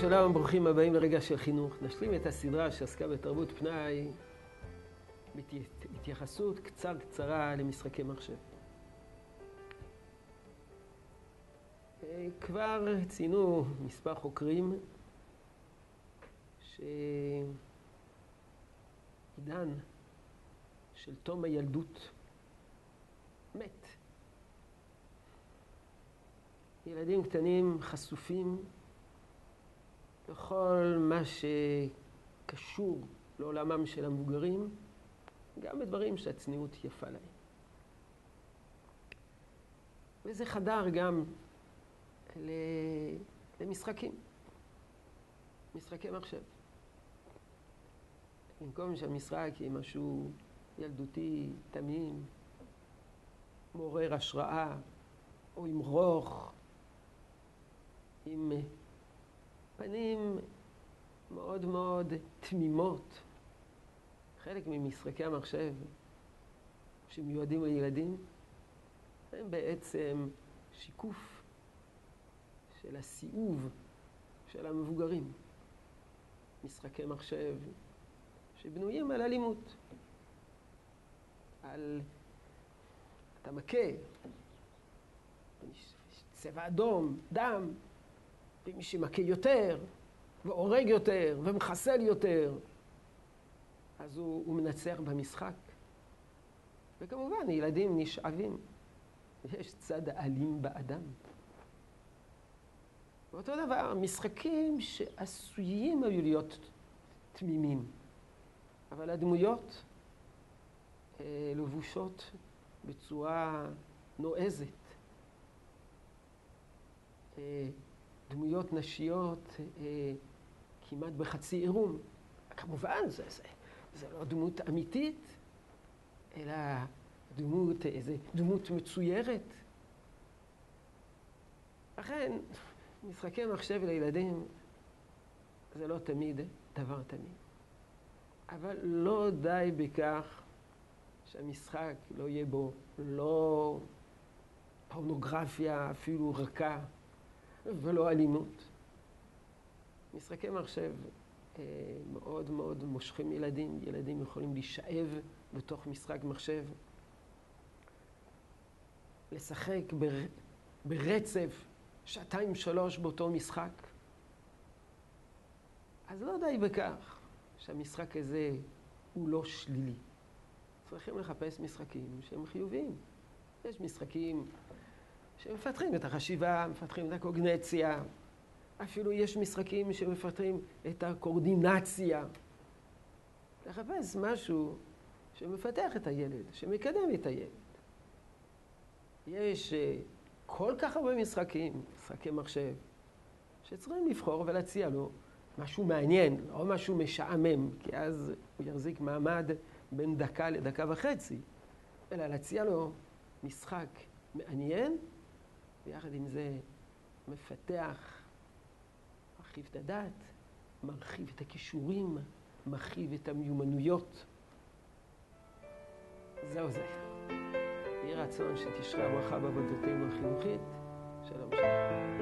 שלום, ברוכים הבאים לרגע של חינוך. נשלים את הסדרה שעסקה בתרבות פנאי בהתייחסות קצר קצרה למשחקי מחשב. אה, כבר ציינו מספר חוקרים שעידן של תום הילדות מת. ילדים קטנים חשופים לכל מה שקשור לעולמם של המבוגרים, גם בדברים שהצניעות יפה להם. וזה חדר גם למשחקים, משחקי מחשב. במקום שהמשחק יהיה משהו ילדותי, תמים, מעורר השראה, או עם רוך, עם פנים מאוד מאוד תמימות. חלק ממשחקי המחשב שמיועדים לילדים הם בעצם שיקוף של הסיאוב של המבוגרים. משחקי מחשב שבנויים על אלימות, על אתה מכה, צבע אדום, דם, ומי שמכה יותר, והורג יותר, ומחסל יותר, אז הוא, הוא מנצח במשחק. וכמובן, ילדים נשאבים. יש צד אלים באדם. ואותו דבר, משחקים שעשויים היו להיות תמימים, אבל הדמויות אה, לבושות בצורה נועזת. אה, דמויות נשיות אה, כמעט בחצי עירום. כמובן, זה, זה, זה לא דמות אמיתית, אלא דמות, איזה דמות מצוירת. לכן, משחקי מחשב לילדים זה לא תמיד דבר תמיד. אבל לא די בכך שהמשחק לא יהיה בו לא פורנוגרפיה אפילו רכה. ולא אלימות. משחקי מחשב אה, מאוד מאוד מושכים ילדים, ילדים יכולים להישאב בתוך משחק מחשב, לשחק בר, ברצף שעתיים שלוש באותו משחק. אז לא די בכך שהמשחק הזה הוא לא שלילי. צריכים לחפש משחקים שהם חיוביים. יש משחקים שמפתחים את החשיבה, מפתחים את הקוגנציה. אפילו יש משחקים שמפתחים את הקורדינציה. לחפש משהו שמפתח את הילד, שמקדם את הילד. יש אה, כל כך הרבה משחקים, משחקי מחשב, שצריכים לבחור ולהציע לו משהו מעניין, לא משהו משעמם, כי אז הוא יחזיק מעמד בין דקה לדקה וחצי, אלא להציע לו משחק מעניין, ויחד עם זה מפתח, מרחיב את הדעת, מרחיב את הכישורים, מרחיב את המיומנויות. זהו זה. יהי רצון שתשרה ברכה בעבודתנו החינוכית. שלום שלום.